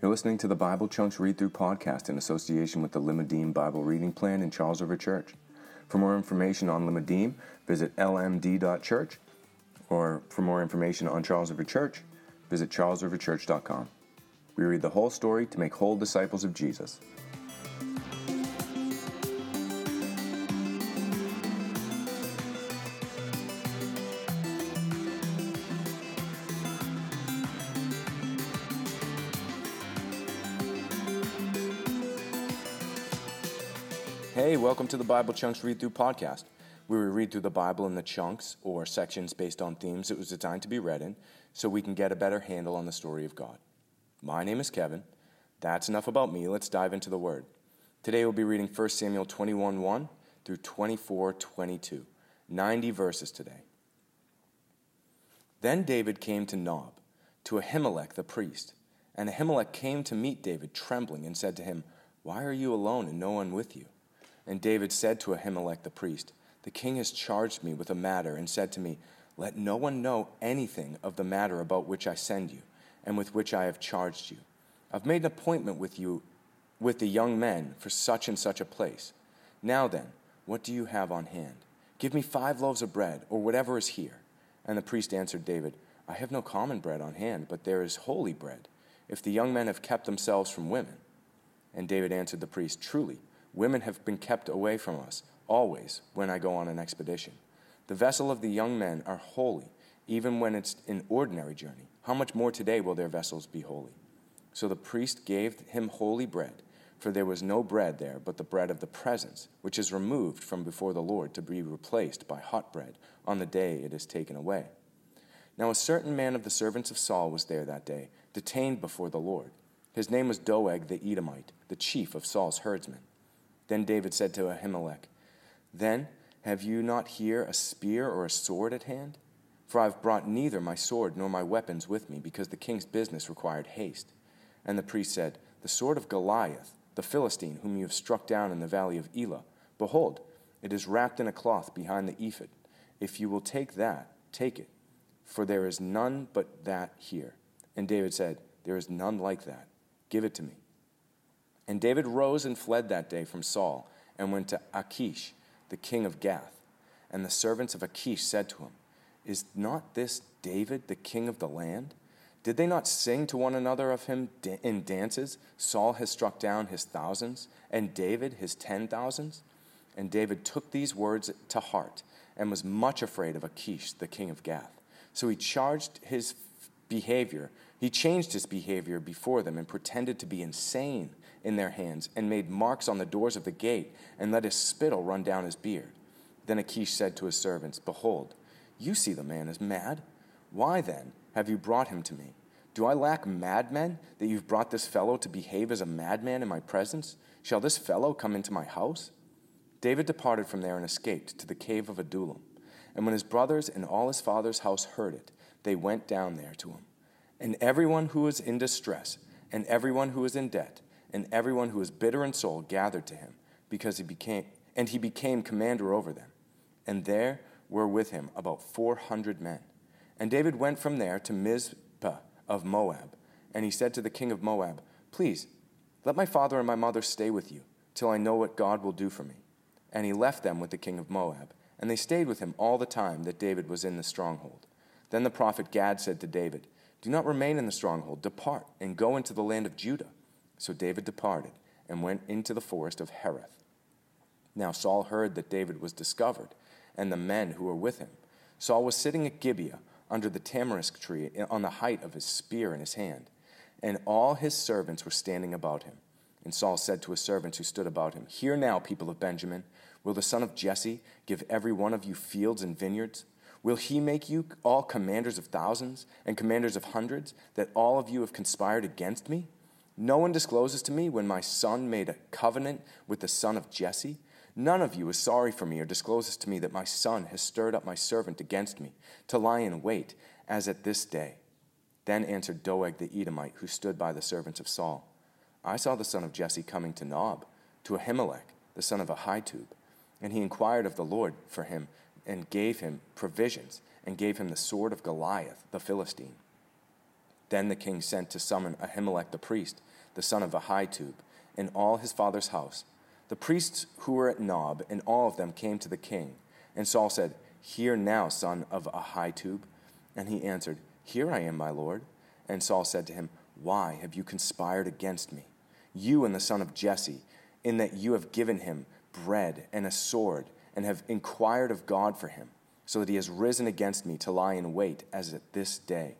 You're listening to the Bible Chunks Read Through podcast in association with the Limmudim Bible Reading Plan in Charles River Church. For more information on Limmudim, visit lmd.church, or for more information on Charles River Church, visit charlesriverchurch.com. We read the whole story to make whole disciples of Jesus. Welcome to the Bible Chunks Read Through podcast, where we read through the Bible in the chunks or sections based on themes it was designed to be read in so we can get a better handle on the story of God. My name is Kevin. That's enough about me. Let's dive into the Word. Today we'll be reading 1 Samuel 21 1 through 24 22, 90 verses today. Then David came to Nob, to Ahimelech the priest. And Ahimelech came to meet David trembling and said to him, Why are you alone and no one with you? And David said to Ahimelech the priest, The king has charged me with a matter and said to me, Let no one know anything of the matter about which I send you and with which I have charged you. I've made an appointment with you, with the young men, for such and such a place. Now then, what do you have on hand? Give me five loaves of bread, or whatever is here. And the priest answered David, I have no common bread on hand, but there is holy bread, if the young men have kept themselves from women. And David answered the priest, Truly, Women have been kept away from us, always, when I go on an expedition. The vessel of the young men are holy, even when it's an ordinary journey. How much more today will their vessels be holy? So the priest gave him holy bread, for there was no bread there but the bread of the presence, which is removed from before the Lord to be replaced by hot bread on the day it is taken away. Now a certain man of the servants of Saul was there that day, detained before the Lord. His name was Doeg the Edomite, the chief of Saul's herdsmen. Then David said to Ahimelech, Then have you not here a spear or a sword at hand? For I have brought neither my sword nor my weapons with me, because the king's business required haste. And the priest said, The sword of Goliath, the Philistine, whom you have struck down in the valley of Elah, behold, it is wrapped in a cloth behind the ephod. If you will take that, take it, for there is none but that here. And David said, There is none like that. Give it to me. And David rose and fled that day from Saul and went to Achish, the king of Gath. And the servants of Achish said to him, Is not this David, the king of the land? Did they not sing to one another of him in dances? Saul has struck down his thousands, and David his ten thousands? And David took these words to heart and was much afraid of Achish, the king of Gath. So he charged his behavior, he changed his behavior before them and pretended to be insane in their hands, and made marks on the doors of the gate, and let his spittle run down his beard. Then Achish said to his servants, Behold, you see the man is mad. Why then have you brought him to me? Do I lack madmen that you've brought this fellow to behave as a madman in my presence? Shall this fellow come into my house? David departed from there and escaped to the cave of Adullam. And when his brothers and all his father's house heard it, they went down there to him. And everyone who was in distress, and everyone who was in debt, and everyone who was bitter in soul gathered to him, because he became and he became commander over them. And there were with him about four hundred men. And David went from there to Mizpah of Moab, and he said to the king of Moab, Please, let my father and my mother stay with you, till I know what God will do for me. And he left them with the king of Moab, and they stayed with him all the time that David was in the stronghold. Then the prophet Gad said to David, Do not remain in the stronghold, depart, and go into the land of Judah. So David departed and went into the forest of Hereth. Now Saul heard that David was discovered, and the men who were with him. Saul was sitting at Gibeah under the tamarisk tree on the height of his spear in his hand, and all his servants were standing about him. And Saul said to his servants who stood about him, Hear now, people of Benjamin, will the son of Jesse give every one of you fields and vineyards? Will he make you all commanders of thousands and commanders of hundreds, that all of you have conspired against me? No one discloses to me when my son made a covenant with the son of Jesse. None of you is sorry for me or discloses to me that my son has stirred up my servant against me to lie in wait, as at this day. Then answered Doeg the Edomite, who stood by the servants of Saul I saw the son of Jesse coming to Nob, to Ahimelech, the son of Ahitub. And he inquired of the Lord for him, and gave him provisions, and gave him the sword of Goliath, the Philistine. Then the king sent to summon Ahimelech the priest, the son of Ahitub, and all his father's house. The priests who were at Nob and all of them came to the king. And Saul said, Hear now, son of Ahitub. And he answered, Here I am, my lord. And Saul said to him, Why have you conspired against me, you and the son of Jesse, in that you have given him bread and a sword, and have inquired of God for him, so that he has risen against me to lie in wait as at this day?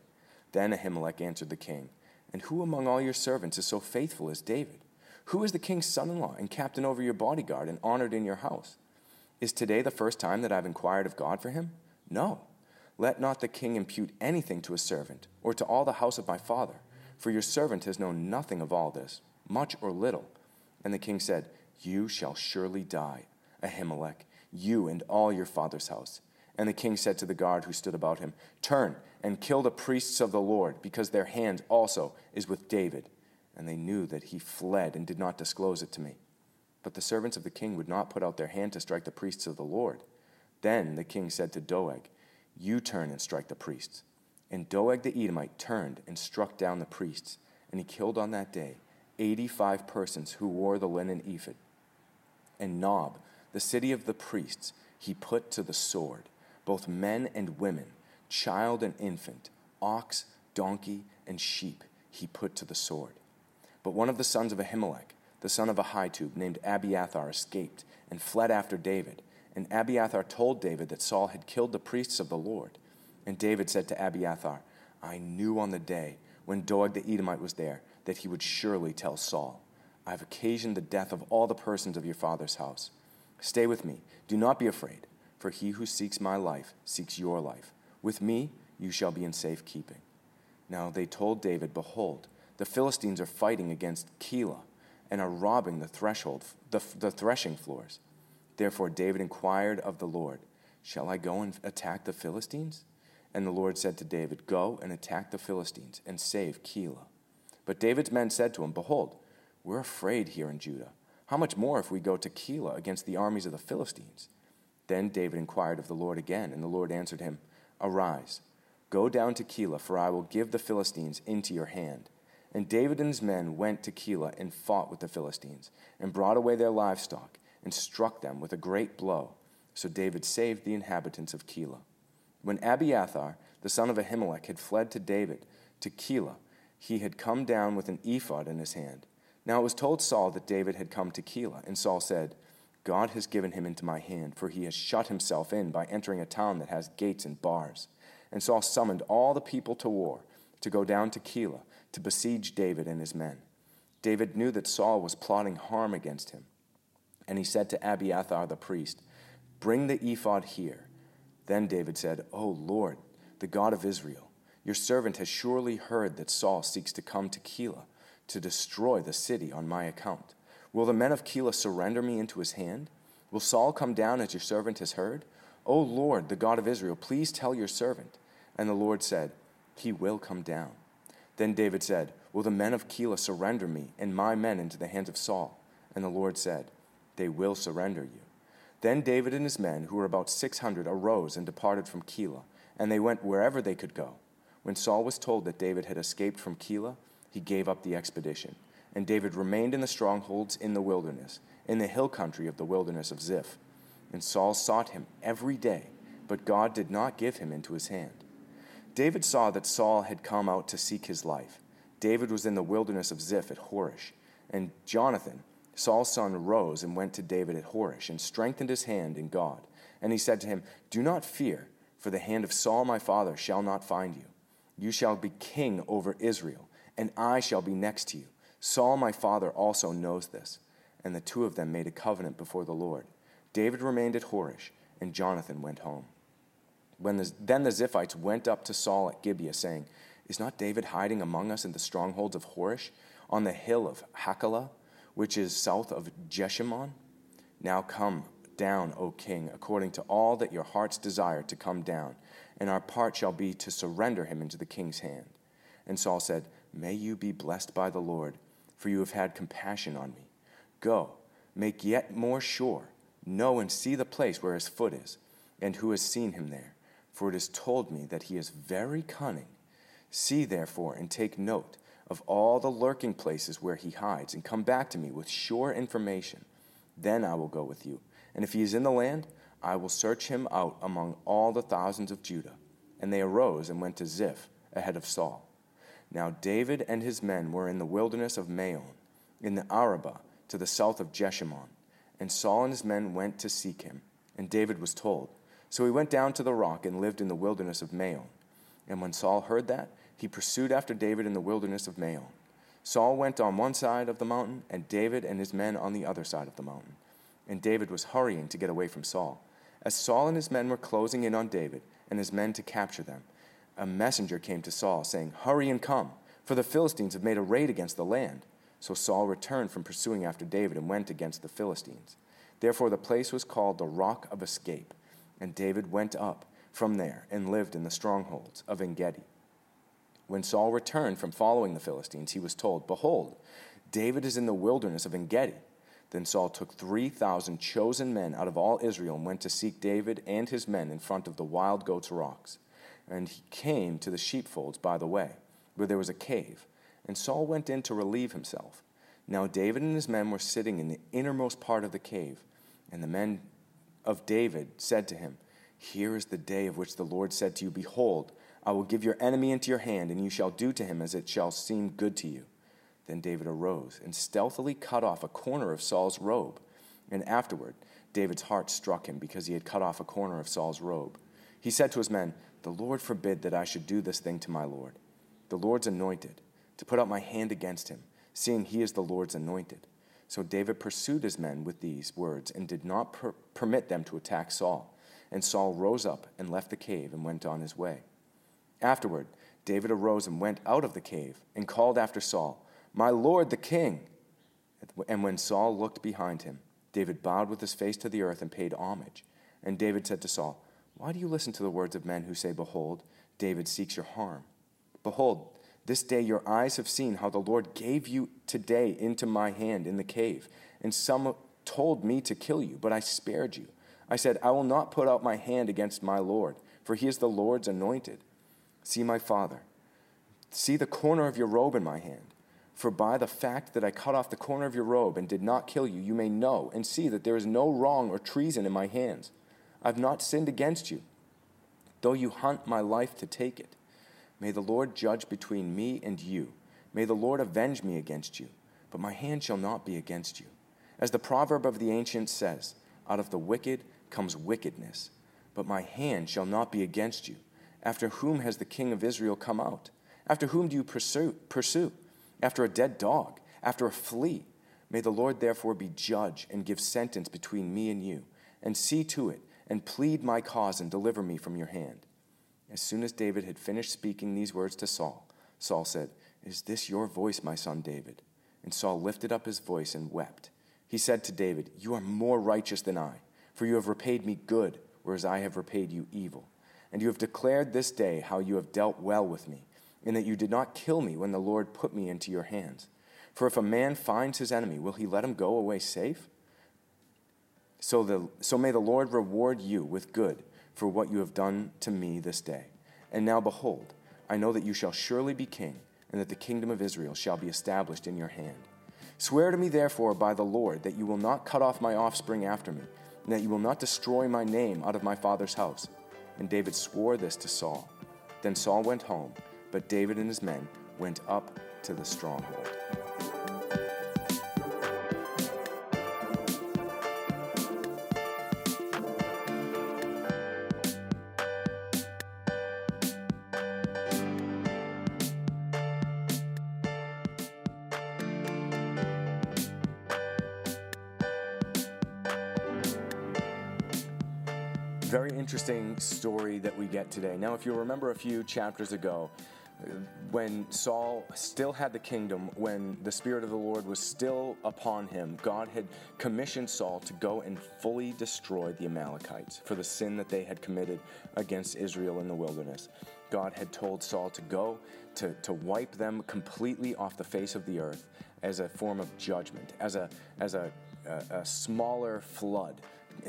Then Ahimelech answered the king, And who among all your servants is so faithful as David? Who is the king's son in law and captain over your bodyguard and honored in your house? Is today the first time that I've inquired of God for him? No. Let not the king impute anything to his servant, or to all the house of my father, for your servant has known nothing of all this, much or little. And the king said, You shall surely die, Ahimelech, you and all your father's house. And the king said to the guard who stood about him, Turn and kill the priests of the Lord, because their hand also is with David. And they knew that he fled and did not disclose it to me. But the servants of the king would not put out their hand to strike the priests of the Lord. Then the king said to Doeg, You turn and strike the priests. And Doeg the Edomite turned and struck down the priests, and he killed on that day eighty five persons who wore the linen ephod. And Nob, the city of the priests, he put to the sword, both men and women, child and infant, ox, donkey, and sheep, he put to the sword. But one of the sons of Ahimelech, the son of Ahitub, named Abiathar, escaped and fled after David. And Abiathar told David that Saul had killed the priests of the Lord. And David said to Abiathar, I knew on the day when Doeg the Edomite was there that he would surely tell Saul, I have occasioned the death of all the persons of your father's house. Stay with me. Do not be afraid, for he who seeks my life seeks your life. With me you shall be in safe keeping. Now they told David, Behold, the Philistines are fighting against Keilah and are robbing the threshold, the, the threshing floors. Therefore David inquired of the Lord, Shall I go and attack the Philistines? And the Lord said to David, Go and attack the Philistines and save Keilah. But David's men said to him, Behold, we're afraid here in Judah. How much more if we go to Keilah against the armies of the Philistines? Then David inquired of the Lord again, and the Lord answered him, Arise, go down to Keilah, for I will give the Philistines into your hand. And David and his men went to Keilah and fought with the Philistines, and brought away their livestock, and struck them with a great blow. So David saved the inhabitants of Keilah. When Abiathar, the son of Ahimelech, had fled to David to Keilah, he had come down with an ephod in his hand. Now it was told Saul that David had come to Keilah, and Saul said, God has given him into my hand, for he has shut himself in by entering a town that has gates and bars. And Saul summoned all the people to war to go down to Keilah to besiege David and his men. David knew that Saul was plotting harm against him. And he said to Abiathar the priest, Bring the ephod here. Then David said, O Lord, the God of Israel, your servant has surely heard that Saul seeks to come to Keilah to destroy the city on my account. Will the men of Keilah surrender me into his hand? Will Saul come down as your servant has heard? O Lord, the God of Israel, please tell your servant. And the Lord said, He will come down. Then David said, Will the men of Keilah surrender me and my men into the hands of Saul? And the Lord said, They will surrender you. Then David and his men, who were about six hundred, arose and departed from Keilah, and they went wherever they could go. When Saul was told that David had escaped from Keilah, he gave up the expedition. And David remained in the strongholds in the wilderness, in the hill country of the wilderness of Ziph. And Saul sought him every day, but God did not give him into his hand. David saw that Saul had come out to seek his life. David was in the wilderness of Ziph at Horesh, and Jonathan, Saul's son, rose and went to David at Horesh and strengthened his hand in God. And he said to him, Do not fear, for the hand of Saul my father shall not find you. You shall be king over Israel, and I shall be next to you. Saul my father also knows this. And the two of them made a covenant before the Lord. David remained at Horesh, and Jonathan went home. When the, then the Ziphites went up to Saul at Gibeah, saying, Is not David hiding among us in the strongholds of Horesh, on the hill of Hachilah, which is south of Jeshimon? Now come down, O king, according to all that your hearts desire to come down, and our part shall be to surrender him into the king's hand. And Saul said, May you be blessed by the Lord, for you have had compassion on me. Go, make yet more sure, know and see the place where his foot is, and who has seen him there. For it is told me that he is very cunning. See, therefore, and take note of all the lurking places where he hides, and come back to me with sure information. Then I will go with you. And if he is in the land, I will search him out among all the thousands of Judah. And they arose and went to Ziph ahead of Saul. Now David and his men were in the wilderness of Maon, in the Arabah, to the south of Jeshimon. And Saul and his men went to seek him. And David was told. So he went down to the rock and lived in the wilderness of Maon. And when Saul heard that, he pursued after David in the wilderness of Maon. Saul went on one side of the mountain, and David and his men on the other side of the mountain. And David was hurrying to get away from Saul. As Saul and his men were closing in on David and his men to capture them, a messenger came to Saul, saying, Hurry and come, for the Philistines have made a raid against the land. So Saul returned from pursuing after David and went against the Philistines. Therefore the place was called the Rock of Escape. And David went up from there and lived in the strongholds of Engedi. When Saul returned from following the Philistines, he was told, Behold, David is in the wilderness of Engedi. Then Saul took 3,000 chosen men out of all Israel and went to seek David and his men in front of the wild goats' rocks. And he came to the sheepfolds by the way, where there was a cave. And Saul went in to relieve himself. Now David and his men were sitting in the innermost part of the cave. And the men of David said to him, Here is the day of which the Lord said to you, Behold, I will give your enemy into your hand, and you shall do to him as it shall seem good to you. Then David arose and stealthily cut off a corner of Saul's robe. And afterward, David's heart struck him because he had cut off a corner of Saul's robe. He said to his men, The Lord forbid that I should do this thing to my Lord, the Lord's anointed, to put out my hand against him, seeing he is the Lord's anointed. So David pursued his men with these words and did not per- permit them to attack Saul. And Saul rose up and left the cave and went on his way. Afterward, David arose and went out of the cave and called after Saul, My Lord the king. And when Saul looked behind him, David bowed with his face to the earth and paid homage. And David said to Saul, Why do you listen to the words of men who say, Behold, David seeks your harm? Behold, this day your eyes have seen how the Lord gave you today into my hand in the cave, and some told me to kill you, but I spared you. I said, I will not put out my hand against my Lord, for he is the Lord's anointed. See my father. See the corner of your robe in my hand. For by the fact that I cut off the corner of your robe and did not kill you, you may know and see that there is no wrong or treason in my hands. I have not sinned against you, though you hunt my life to take it. May the Lord judge between me and you. May the Lord avenge me against you, but my hand shall not be against you. As the proverb of the ancients says, out of the wicked comes wickedness, but my hand shall not be against you. After whom has the king of Israel come out? After whom do you pursue? pursue? After a dead dog? After a flea? May the Lord therefore be judge and give sentence between me and you, and see to it, and plead my cause and deliver me from your hand. As soon as David had finished speaking these words to Saul, Saul said, Is this your voice, my son David? And Saul lifted up his voice and wept. He said to David, You are more righteous than I, for you have repaid me good, whereas I have repaid you evil. And you have declared this day how you have dealt well with me, in that you did not kill me when the Lord put me into your hands. For if a man finds his enemy, will he let him go away safe? So, the, so may the Lord reward you with good for what you have done to me this day. And now behold, I know that you shall surely be king, and that the kingdom of Israel shall be established in your hand. Swear to me, therefore, by the Lord, that you will not cut off my offspring after me, and that you will not destroy my name out of my father's house. And David swore this to Saul. Then Saul went home, but David and his men went up to the stronghold. Story that we get today. Now, if you remember a few chapters ago, uh, when Saul still had the kingdom, when the Spirit of the Lord was still upon him, God had commissioned Saul to go and fully destroy the Amalekites for the sin that they had committed against Israel in the wilderness. God had told Saul to go to, to wipe them completely off the face of the earth as a form of judgment, as a, as a, a, a smaller flood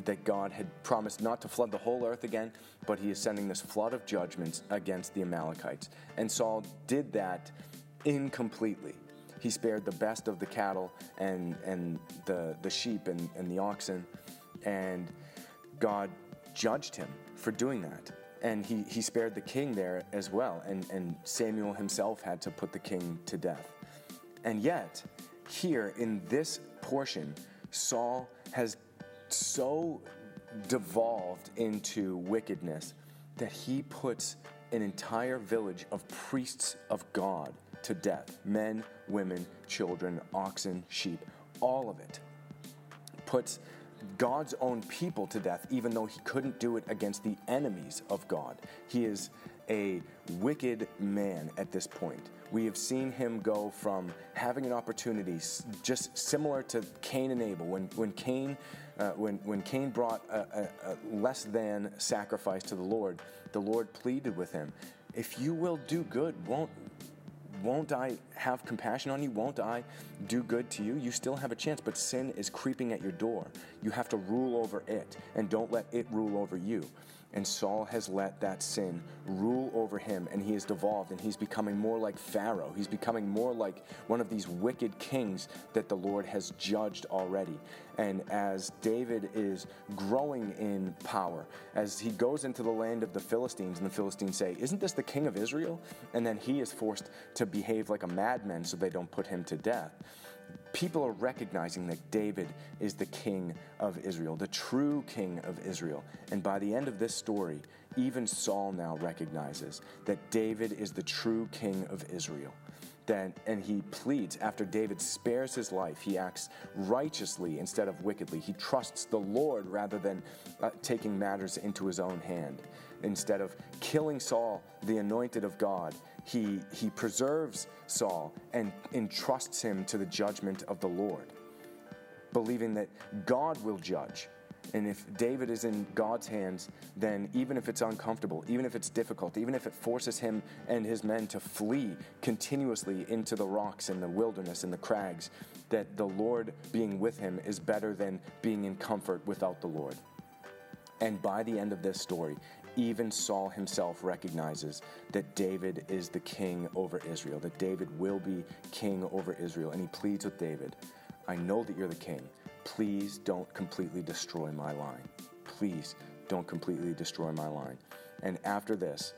that God had promised not to flood the whole earth again, but he is sending this flood of judgments against the Amalekites. And Saul did that incompletely. He spared the best of the cattle and, and the, the sheep and, and the oxen, and God judged him for doing that. And he, he spared the king there as well, and, and Samuel himself had to put the king to death. And yet, here in this portion, Saul has so devolved into wickedness that he puts an entire village of priests of God to death men, women, children, oxen, sheep, all of it. Puts God's own people to death, even though he couldn't do it against the enemies of God. He is a wicked man at this point. We have seen him go from having an opportunity, just similar to Cain and Abel. When, when, Cain, uh, when, when Cain brought a, a, a less than sacrifice to the Lord, the Lord pleaded with him, If you will do good, won't, won't I have compassion on you? Won't I do good to you? You still have a chance, but sin is creeping at your door. You have to rule over it, and don't let it rule over you. And Saul has let that sin rule over him, and he has devolved, and he's becoming more like Pharaoh. He's becoming more like one of these wicked kings that the Lord has judged already. And as David is growing in power, as he goes into the land of the Philistines, and the Philistines say, Isn't this the king of Israel? And then he is forced to behave like a madman so they don't put him to death people are recognizing that David is the king of Israel, the true king of Israel. And by the end of this story, even Saul now recognizes that David is the true king of Israel. Then, and he pleads after David spares his life, he acts righteously instead of wickedly. He trusts the Lord rather than uh, taking matters into his own hand. Instead of killing Saul, the anointed of God, he, he preserves Saul and entrusts him to the judgment of the Lord, believing that God will judge. And if David is in God's hands, then even if it's uncomfortable, even if it's difficult, even if it forces him and his men to flee continuously into the rocks and the wilderness and the crags, that the Lord being with him is better than being in comfort without the Lord. And by the end of this story, even Saul himself recognizes that David is the king over Israel, that David will be king over Israel. And he pleads with David, I know that you're the king. Please don't completely destroy my line. Please don't completely destroy my line. And after this,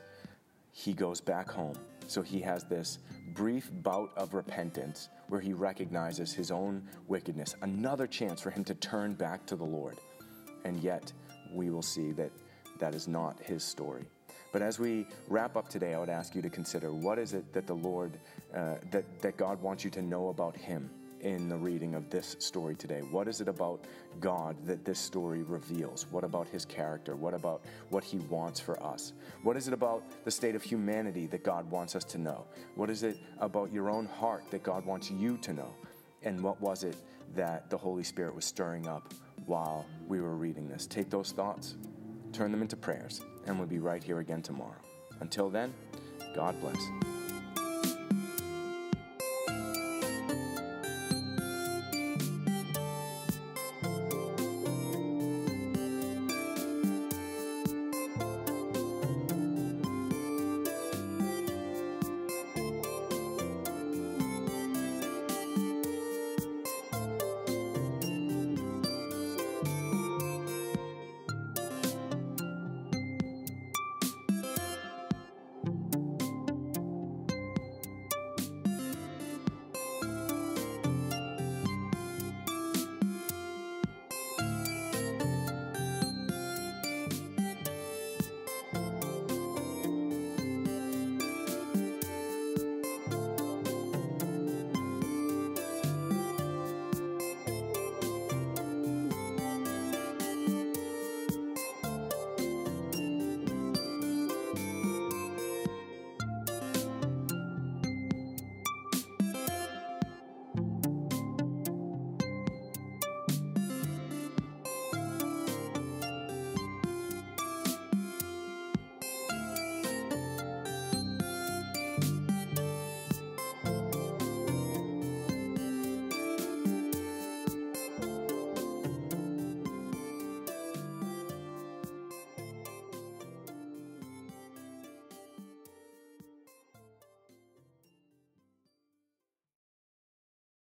he goes back home. So he has this brief bout of repentance where he recognizes his own wickedness, another chance for him to turn back to the Lord. And yet, we will see that that is not his story. But as we wrap up today, I would ask you to consider what is it that the Lord, uh, that, that God wants you to know about him in the reading of this story today? What is it about God that this story reveals? What about his character? What about what he wants for us? What is it about the state of humanity that God wants us to know? What is it about your own heart that God wants you to know? And what was it that the Holy Spirit was stirring up while we were reading this? Take those thoughts turn them into prayers, and we'll be right here again tomorrow. Until then, God bless.